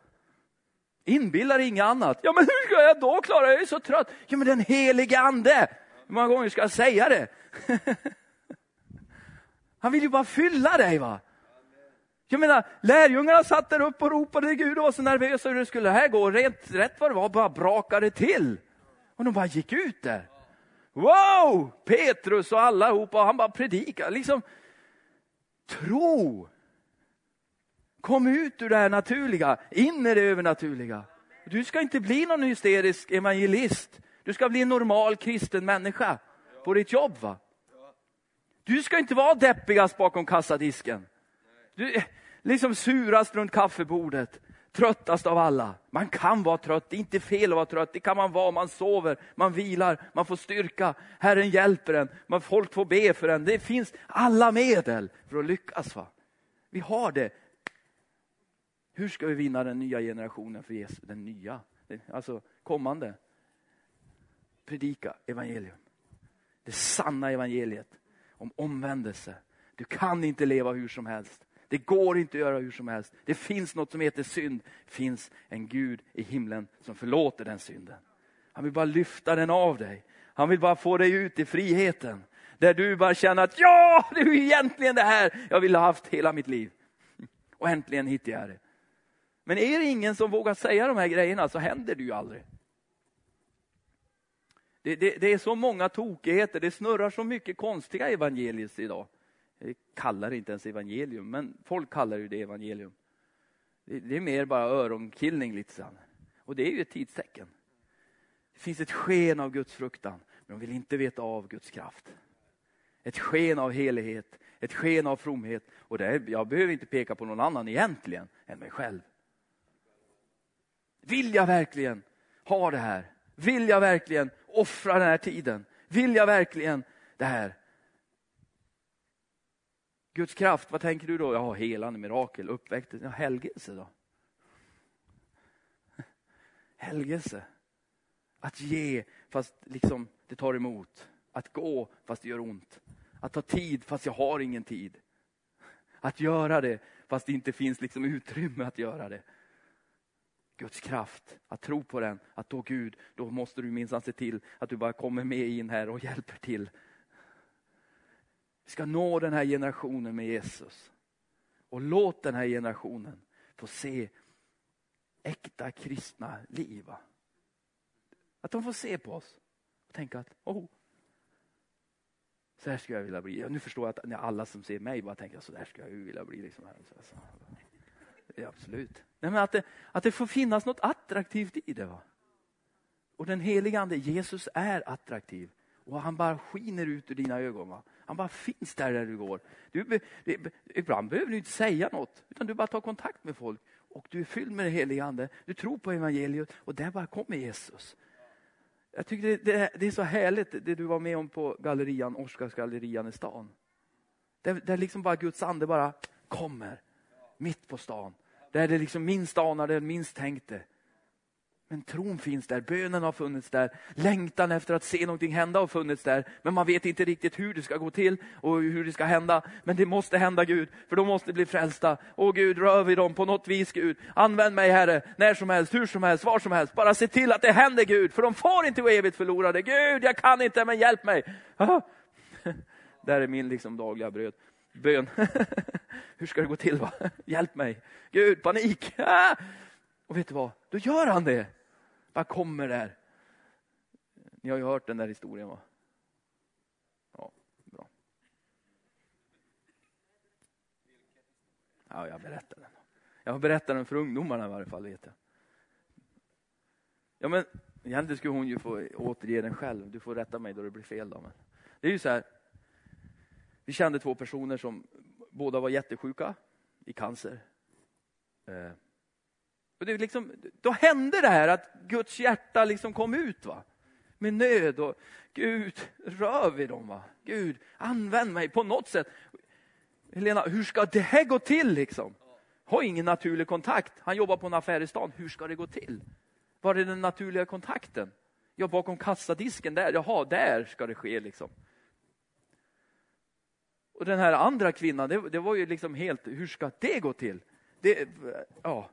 Inbillar inget annat. Ja, men hur ska jag då klara Jag är så trött. Ja, men den helige ande. Hur många gånger ska jag säga det? Han vill ju bara fylla dig. va. Jag menar, lärjungarna satt där uppe och ropade till Gud och var så nervösa hur det skulle här gå. Rätt, rätt vad det var bara brakade till. Och de bara gick ut där. Wow! Petrus och allihopa, och han bara predikade. Liksom, tro Kom ut ur det här naturliga, in i det övernaturliga. Du ska inte bli någon hysterisk evangelist. Du ska bli en normal kristen människa på ditt jobb. va? Du ska inte vara deppigast bakom kassadisken. Du liksom surast runt kaffebordet. Tröttast av alla. Man kan vara trött, det är inte fel att vara trött. Det kan man vara, man sover, man vilar, man får styrka. Herren hjälper en, man, folk får be för en. Det finns alla medel för att lyckas. Va? Vi har det hur ska vi vinna den nya generationen för Jesus? Den nya, alltså kommande. Predika evangelium. Det sanna evangeliet om omvändelse. Du kan inte leva hur som helst. Det går inte att göra hur som helst. Det finns något som heter synd. Det finns en Gud i himlen som förlåter den synden. Han vill bara lyfta den av dig. Han vill bara få dig ut i friheten. Där du bara känner att ja, det är egentligen det här jag ville ha haft hela mitt liv. Och äntligen hittade jag det. Men är det ingen som vågar säga de här grejerna så händer det ju aldrig. Det, det, det, är så många tokigheter, det snurrar så mycket konstiga evangelier idag. Jag kallar det inte ens evangelium, men folk kallar ju det evangelium. Det, det är mer bara öronkillning lite grann. Och det är ju ett tidstecken. Det finns ett sken av Guds fruktan, men de vill inte veta av Guds kraft. Ett sken av helighet, ett sken av fromhet. Och det, jag behöver inte peka på någon annan egentligen än mig själv. Vill jag verkligen ha det här? Vill jag verkligen offra den här tiden? Vill jag verkligen det här? Guds kraft, vad tänker du då? Ja, helande, mirakel, uppväckelse, ja, helgelse då? Helgelse. Att ge fast liksom det tar emot. Att gå fast det gör ont. Att ta tid fast jag har ingen tid. Att göra det fast det inte finns liksom utrymme att göra det. Guds kraft, att tro på den, att då Gud, då måste du minsann se till att du bara kommer med in här och hjälper till. Vi ska nå den här generationen med Jesus. Och låt den här generationen få se äkta kristna liv. Att de får se på oss och tänka att, oh, så här skulle jag vilja bli. Nu förstår jag att alla som ser mig bara tänker, så där skulle jag vilja bli. Liksom. Alltså, alltså. Ja, absolut. Nej, men att, det, att det får finnas något attraktivt i det. Va? Och den heliga ande, Jesus är attraktiv. Och han bara skiner ut ur dina ögon. Va? Han bara finns där, där du går. Du, det, ibland behöver du inte säga något, utan du bara tar kontakt med folk. Och du är fylld med den heliga ande. Du tror på evangeliet och där bara kommer Jesus. Jag tycker det, det, det, är så härligt det du var med om på gallerian, Oscarsgallerian i stan. Där, där liksom bara Guds ande bara kommer, mitt på stan. Där det liksom minst anade, minst tänkte. Men tron finns där, bönen har funnits där, längtan efter att se någonting hända har funnits där. Men man vet inte riktigt hur det ska gå till och hur det ska hända. Men det måste hända Gud, för de måste bli frälsta. Åh Gud, rör vid dem på något vis Gud. Använd mig Herre, när som helst, hur som helst, var som helst. Bara se till att det händer Gud, för de får inte gå evigt förlorade. Gud, jag kan inte, men hjälp mig. Där är min liksom dagliga bröd. Bön. hur ska det gå till? Va? Hjälp mig. Gud, panik. Ah! Och vet du vad? Då gör han det. Bara kommer där. Ni har ju hört den där historien va? Ja, bra. Ja, jag berättar den. Jag har berättat den för ungdomarna i varje fall, vet jag. Ja, men egentligen skulle hon ju få återge den själv. Du får rätta mig då det blir fel. Då, men. Det är ju så här. Vi kände två personer som båda var jättesjuka i cancer. Eh, och det liksom, då hände det här att Guds hjärta liksom kom ut va? med nöd. och Gud, rör vid dem. Va? Gud, använd mig på något sätt. Helena, hur ska det här gå till? liksom? Har ingen naturlig kontakt. Han jobbar på en affär i stan. Hur ska det gå till? Var är den naturliga kontakten? Ja, bakom kassadisken där. Jaha, där ska det ske. liksom. Och den här andra kvinnan, det, det var ju liksom helt, hur ska det gå till? Det, ja,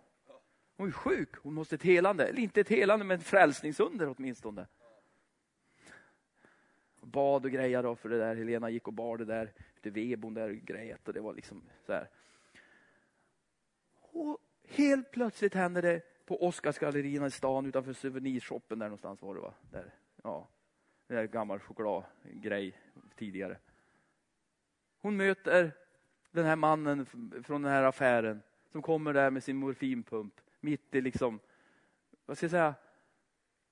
hon är sjuk, hon måste ett helande. Eller inte ett helande, men ett frälsningsunder åtminstone. Bad och grejade för det där. Helena gick och bar det där Ute Vebon där och grejat och det var liksom så här. Och helt plötsligt hände det på Oscarsgallerierna i stan utanför souvenirshoppen där någonstans var det va? Där, ja, det där gammal chokladgrej tidigare. Hon möter den här mannen från den här affären som kommer där med sin morfinpump mitt i liksom, vad ska jag säga,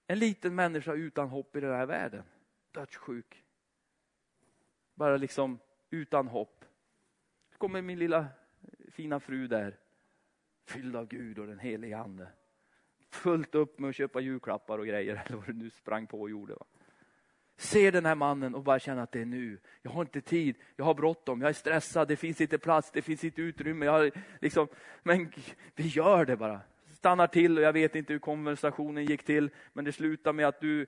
en liten människa utan hopp i den här världen. Dödssjuk. Bara liksom utan hopp. Så kommer min lilla fina fru där, fylld av Gud och den helige Ande. Fullt upp med att köpa julklappar och grejer, eller vad du nu sprang på och gjorde. Va? Ser den här mannen och bara känner att det är nu. Jag har inte tid, jag har bråttom, jag är stressad, det finns inte plats, det finns inte utrymme. Jag liksom, men vi gör det bara stannar till och jag vet inte hur konversationen gick till, men det slutar med att du,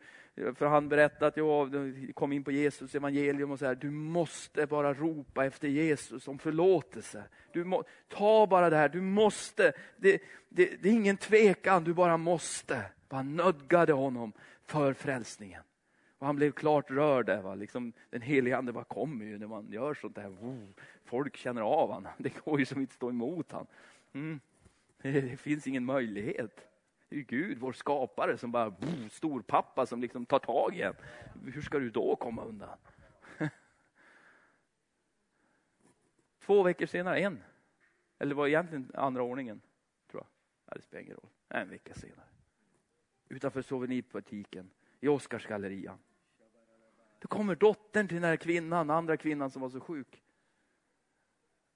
för han berättade att jag kom in på Jesus evangelium och så här, du måste bara ropa efter Jesus om förlåtelse. Du må, ta bara det här, du måste. Det, det, det är ingen tvekan, du bara måste. Han nödgade honom för frälsningen. Och han blev klart rörd där. Va? Liksom, den helige ande bara kommer ju när man gör sånt där. folk känner av honom. Det går ju som inte stå emot honom. Mm. Det finns ingen möjlighet. Det är Gud, vår skapare, som bara, storpappa som liksom tar tag i en. Hur ska du då komma undan? Två veckor senare, en. Eller var egentligen andra ordningen, tror jag. Ja, det spelar ingen roll. En vecka senare. Utanför souvenirbutiken i Oscarsgallerian. Då kommer dottern till den här kvinnan, andra kvinnan som var så sjuk.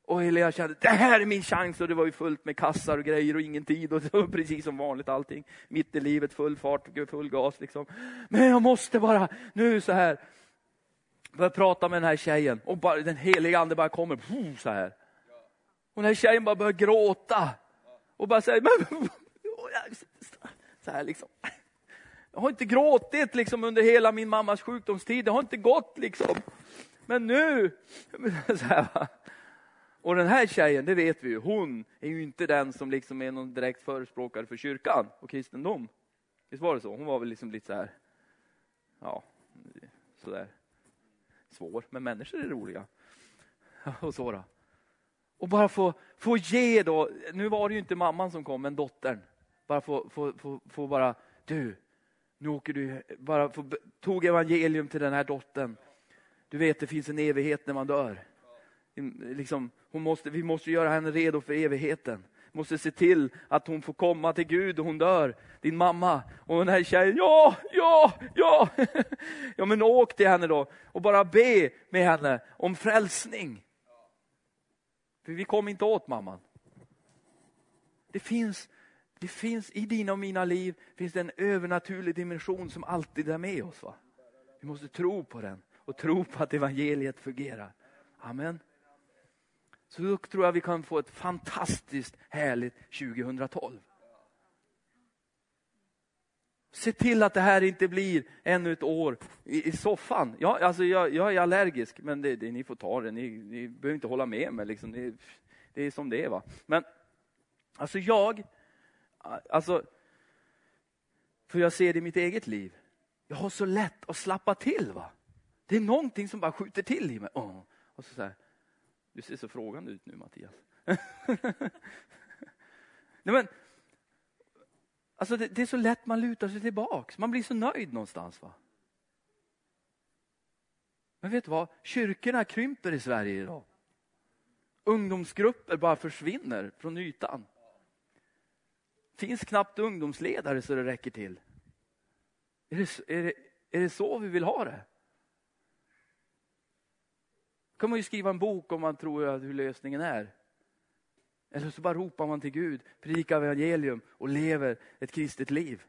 Och Elia kände, det här är min chans. Och det var ju fullt med kassar och grejer och ingen tid. Och det var precis som vanligt allting. Mitt i livet, full fart, full gas liksom. Men jag måste bara, nu så här. Börja prata med den här tjejen. Och bara, den heliga ande bara kommer, så här. Och den här tjejen bara börjar gråta. Och bara säger, men, så här liksom. Jag har inte gråtit liksom under hela min mammas sjukdomstid. Det har inte gått liksom. Men nu, så här, och den här tjejen, det vet vi ju, hon är ju inte den som liksom är någon direkt förespråkare för kyrkan och kristendom. Visst var det så? Hon var väl liksom lite så här, ja, sådär svår, men människor är roliga. Och så då. Och bara få, få ge då, nu var det ju inte mamman som kom, men dottern. Bara få, få, få, få bara, du, nu åker du, bara för, tog evangelium till den här dottern. Du vet, det finns en evighet när man dör. Liksom, hon måste, vi måste göra henne redo för evigheten. Vi måste se till att hon får komma till Gud och hon dör. Din mamma. Och den här tjejen, ja, ja, ja. ja men åk till henne då och bara be med henne om frälsning. För vi kom inte åt mamman. Det finns, det finns i dina och mina liv finns det en övernaturlig dimension som alltid är med oss. Va? Vi måste tro på den och tro på att evangeliet fungerar. Amen. Så då tror jag vi kan få ett fantastiskt härligt 2012. Se till att det här inte blir ännu ett år i, i soffan. Ja, alltså jag, jag är allergisk, men det, det, ni får ta det. Ni, ni behöver inte hålla med mig. Liksom. Det, det, är som det är. Va? Men alltså jag, alltså, för jag ser det i mitt eget liv. Jag har så lätt att slappa till. va. Det är någonting som bara skjuter till i mig. Oh. Och så, så här, du ser så frågande ut nu Mattias. Nej, men, alltså det, det, är så lätt man lutar sig tillbaks. Man blir så nöjd någonstans. va. Men vet du vad? Kyrkorna krymper i Sverige idag. Ungdomsgrupper bara försvinner från ytan finns knappt ungdomsledare så det räcker till. Är det, är det, är det så vi vill ha det? Då kan man ju skriva en bok om man tror hur lösningen är. Eller så bara ropar man till Gud, predikar evangelium och lever ett kristet liv.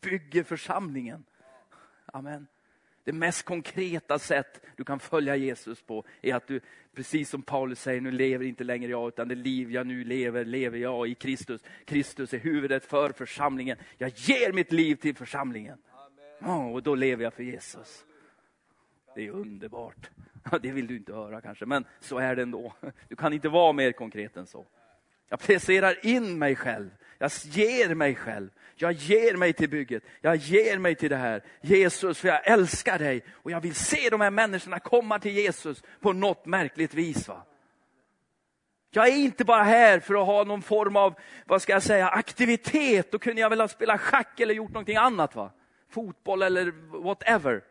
Bygger församlingen. Amen. Det mest konkreta sätt du kan följa Jesus på är att du, precis som Paulus säger, nu lever inte längre jag, utan det liv jag nu lever, lever jag i Kristus. Kristus är huvudet för församlingen. Jag ger mitt liv till församlingen. Oh, och då lever jag för Jesus. Det är underbart. Det vill du inte höra kanske, men så är det ändå. Du kan inte vara mer konkret än så. Jag placerar in mig själv. Jag ger mig själv. Jag ger mig till bygget. Jag ger mig till det här. Jesus, för jag älskar dig. Och jag vill se de här människorna komma till Jesus på något märkligt vis. Va? Jag är inte bara här för att ha någon form av, vad ska jag säga, aktivitet. Då kunde jag väl ha spelat schack eller gjort någonting annat. va? Fotboll eller whatever.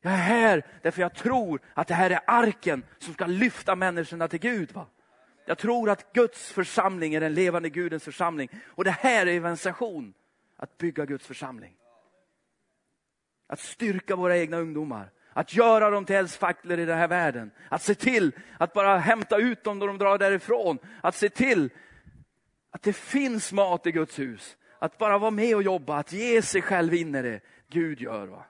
Jag är här därför jag tror att det här är arken som ska lyfta människorna till Gud. Va? Jag tror att Guds församling är den levande Gudens församling. Och det här är evangelisation, att bygga Guds församling. Att styrka våra egna ungdomar. Att göra dem till eldsfacklor i den här världen. Att se till att bara hämta ut dem då de drar därifrån. Att se till att det finns mat i Guds hus. Att bara vara med och jobba, att ge sig själv in i det Gud gör. Va?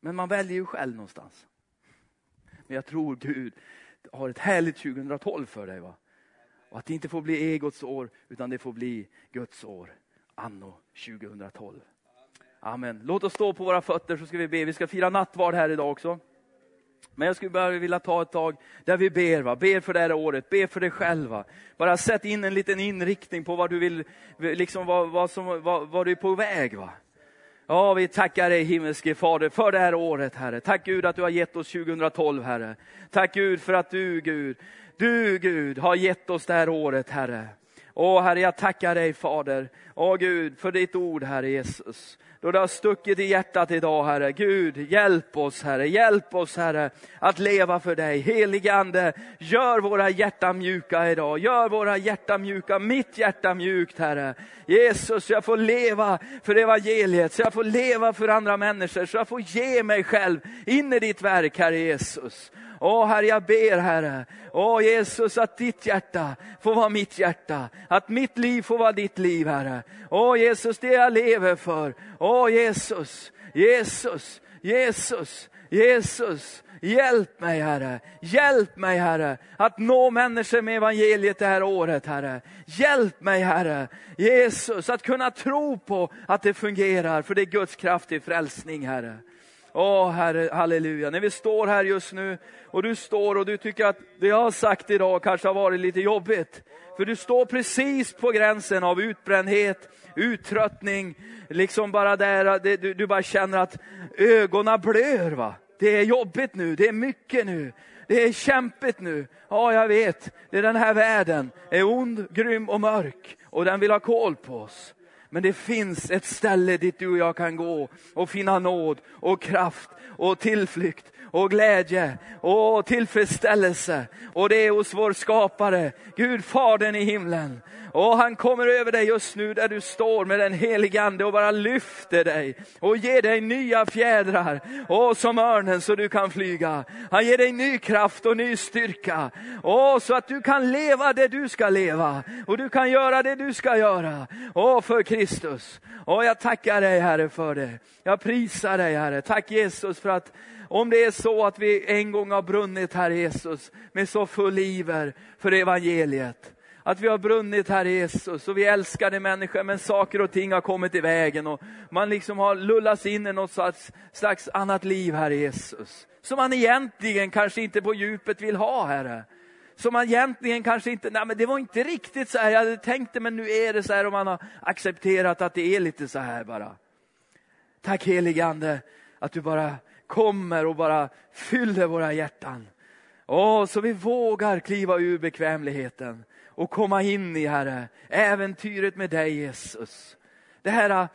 Men man väljer ju själv någonstans. Men jag tror Gud har ett härligt 2012 för dig. Va? Och att det inte får bli egots år, utan det får bli Guds år. Anno 2012. Amen. Låt oss stå på våra fötter så ska vi be. Vi ska fira nattvard här idag också. Men jag skulle bara vilja ta ett tag där vi ber. Va? Ber för det här året, ber för dig själv. Bara sätt in en liten inriktning på vad du vill, liksom vad, vad, som, vad, vad du är på väg. Va? Ja, vi tackar dig himmelske Fader för det här året, Herre. Tack Gud att du har gett oss 2012, Herre. Tack Gud för att du, Gud, du Gud har gett oss det här året, Herre. Åh Herre, jag tackar dig Fader. Åh Gud, för ditt ord, Herre Jesus då det har stuckit i hjärtat idag, Herre. Gud, hjälp oss, Herre. Hjälp oss, Herre, att leva för dig. Helige Ande, gör våra hjärtan mjuka idag. Gör våra hjärtan mjuka, mitt hjärta mjukt, Herre. Jesus, jag får leva för evangeliet, så jag får leva för andra människor, så jag får ge mig själv in i ditt verk, Herre Jesus. Åh Herre, jag ber Herre, åh Jesus att ditt hjärta får vara mitt hjärta, att mitt liv får vara ditt liv Herre. Åh Jesus, det jag lever för. Åh Jesus, Jesus, Jesus, Jesus. Hjälp mig Herre, hjälp mig Herre att nå människor med evangeliet det här året Herre. Hjälp mig Herre, Jesus att kunna tro på att det fungerar för det är Guds kraft i frälsning Herre. Åh Herre, halleluja. När vi står här just nu och du står och du tycker att det jag har sagt idag kanske har varit lite jobbigt. För du står precis på gränsen av utbrändhet, uttröttning, liksom bara där, det, du, du, bara känner att ögonen blöder. Va? Det är jobbigt nu, det är mycket nu. Det är kämpigt nu. Ja, jag vet. Det är den här världen är ond, grym och mörk och den vill ha koll på oss. Men det finns ett ställe dit du och jag kan gå och finna nåd och kraft och tillflykt och glädje och tillfredsställelse. Och det är hos vår skapare, Gud Fadern i himlen. Och han kommer över dig just nu där du står med den helige ande och bara lyfter dig och ger dig nya fjädrar. Och som örnen så du kan flyga. Han ger dig ny kraft och ny styrka. Och så att du kan leva det du ska leva. Och du kan göra det du ska göra. Och för Kristus. Och jag tackar dig Herre för det. Jag prisar dig Herre. Tack Jesus för att om det är så att vi en gång har brunnit, Herre Jesus, med så full iver för evangeliet. Att vi har brunnit, Herre Jesus, och vi älskade människor, men saker och ting har kommit i vägen och man liksom har lullats in i något slags, slags annat liv, Herre Jesus. Som man egentligen kanske inte på djupet vill ha, Herre som man egentligen kanske inte, nej men det var inte riktigt så här jag hade tänkt det, men nu är det så här och man har accepterat att det är lite så här bara. Tack helige Ande att du bara kommer och bara fyller våra hjärtan. Åh, så vi vågar kliva ur bekvämligheten och komma in i, Herre, äventyret med dig Jesus. Det här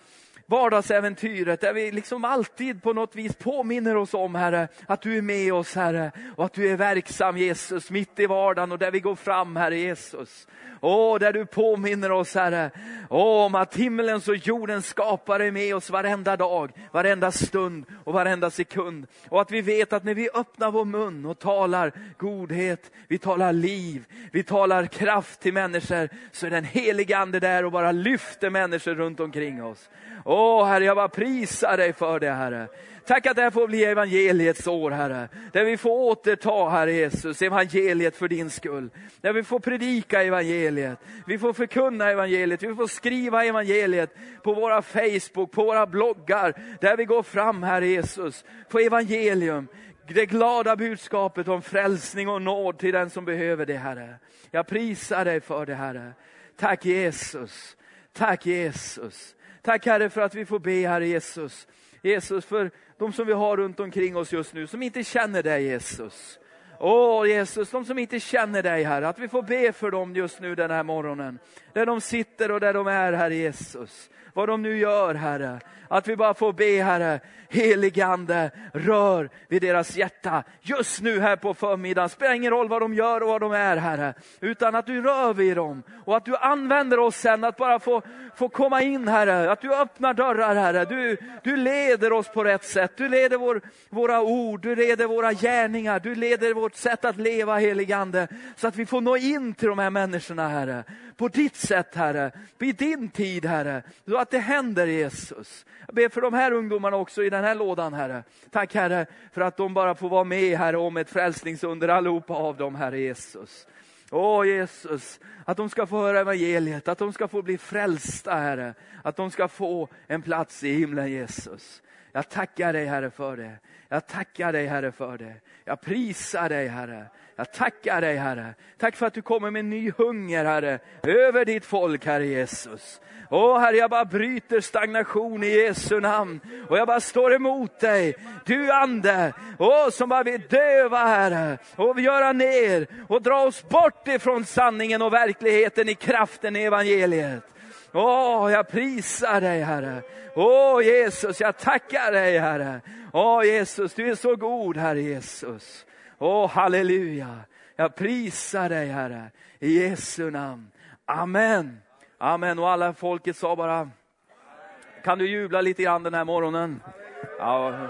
vardagsäventyret där vi liksom alltid på något vis påminner oss om, Herre, att du är med oss, Herre, och att du är verksam, Jesus, mitt i vardagen och där vi går fram, Herre Jesus. Åh, där du påminner oss, Herre, om att himmelens och jordens skapare är med oss varenda dag, varenda stund och varenda sekund. Och att vi vet att när vi öppnar vår mun och talar godhet, vi talar liv, vi talar kraft till människor, så är den helige Ande där och bara lyfter människor runt omkring oss. Åh Herre, jag bara prisar dig för det Herre. Tack att det här får bli evangeliets år, Herre. Där vi får återta, Herre Jesus, evangeliet för din skull. Där vi får predika evangeliet. Vi får förkunna evangeliet. Vi får skriva evangeliet på våra Facebook, på våra bloggar. Där vi går fram, Herre Jesus, på evangelium. Det glada budskapet om frälsning och nåd till den som behöver det, Herre. Jag prisar dig för det, Herre. Tack Jesus. Tack Jesus. Tack Herre för att vi får be, Herre Jesus. Jesus, för de som vi har runt omkring oss just nu, som inte känner dig Jesus. Åh Jesus, de som inte känner dig Herre, att vi får be för dem just nu den här morgonen. Där de sitter och där de är, Herre Jesus vad de nu gör, Herre. Att vi bara får be, Herre, heligande, rör vid deras hjärta just nu här på förmiddagen. Spelar ingen roll vad de gör och vad de är, Herre. Utan att du rör vid dem och att du använder oss sen att bara få, få komma in, Herre. Att du öppnar dörrar, Herre. Du, du leder oss på rätt sätt. Du leder vår, våra ord, du leder våra gärningar, du leder vårt sätt att leva, heligande. Så att vi får nå in till de här människorna, Herre på ditt sätt Herre, i din tid Herre, så att det händer Jesus. Jag ber för de här ungdomarna också i den här lådan Herre. Tack Herre för att de bara får vara med Herre om ett frälsningsunder allihopa av dem Herre Jesus. Åh Jesus, att de ska få höra evangeliet, att de ska få bli frälsta Herre, att de ska få en plats i himlen Jesus. Jag tackar dig Herre för det. Jag tackar dig Herre för det. Jag prisar dig Herre. Jag tackar dig Herre. Tack för att du kommer med ny hunger Herre, över ditt folk Herre Jesus. Åh Herre, jag bara bryter stagnation i Jesu namn. Och jag bara står emot dig. Du ande, åh, som bara vill döva Herre. Och göra ner och dra oss bort ifrån sanningen och verkligheten i kraften i evangeliet. Åh, jag prisar dig Herre. Åh Jesus, jag tackar dig Herre. Åh Jesus, du är så god Herre Jesus. Åh, halleluja. Jag prisar dig Herre, i Jesu namn. Amen. Amen. Och alla folket sa bara, kan du jubla lite grann den här morgonen? Ja.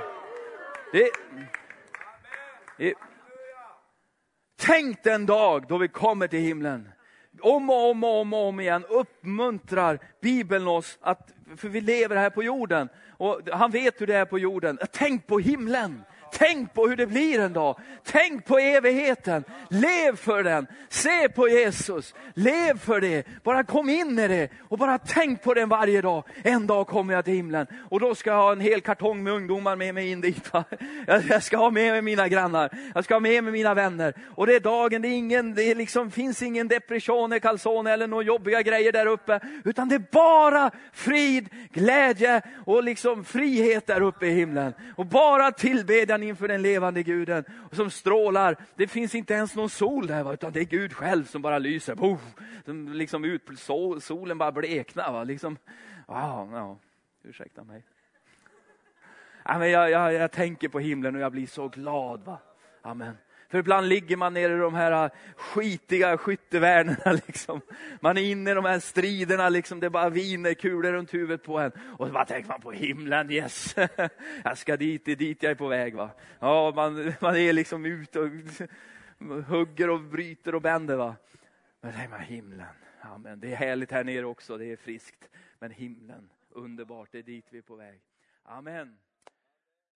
Det, det, tänk den dag då vi kommer till himlen. Om och om och om, och om igen uppmuntrar Bibeln oss, att, för vi lever här på jorden. Och han vet hur det är på jorden. Tänk på himlen. Tänk på hur det blir en dag. Tänk på evigheten. Lev för den. Se på Jesus. Lev för det. Bara kom in i det och bara tänk på den varje dag. En dag kommer jag till himlen och då ska jag ha en hel kartong med ungdomar med mig in dit. Jag ska ha med mig mina grannar. Jag ska ha med mig mina vänner. Och det är dagen, det, är ingen, det liksom, finns ingen depression, calzone eller några jobbiga grejer där uppe. Utan det är bara frid, glädje och liksom frihet där uppe i himlen. Och bara tillbedjan inför den levande guden som strålar. Det finns inte ens någon sol där, utan det är Gud själv som bara lyser. Puff, som liksom ut, solen bara bleknar. Va? Liksom, ah, ja, ursäkta mig. Ja, men jag, jag, jag tänker på himlen och jag blir så glad. Va? Amen. För ibland ligger man nere i de här ah, skitiga skyttevärnena. Liksom. Man är inne i de här striderna, liksom. det bara viner kulor runt huvudet på en. Och så bara tänker man på himlen, yes! Jag ska dit, det är dit jag är på väg. Va? Ja, man, man är liksom ute och hugger och bryter och bänder. Va? Men tänker man himlen, Amen. det är härligt här nere också, det är friskt. Men himlen, underbart, det är dit vi är på väg. Amen.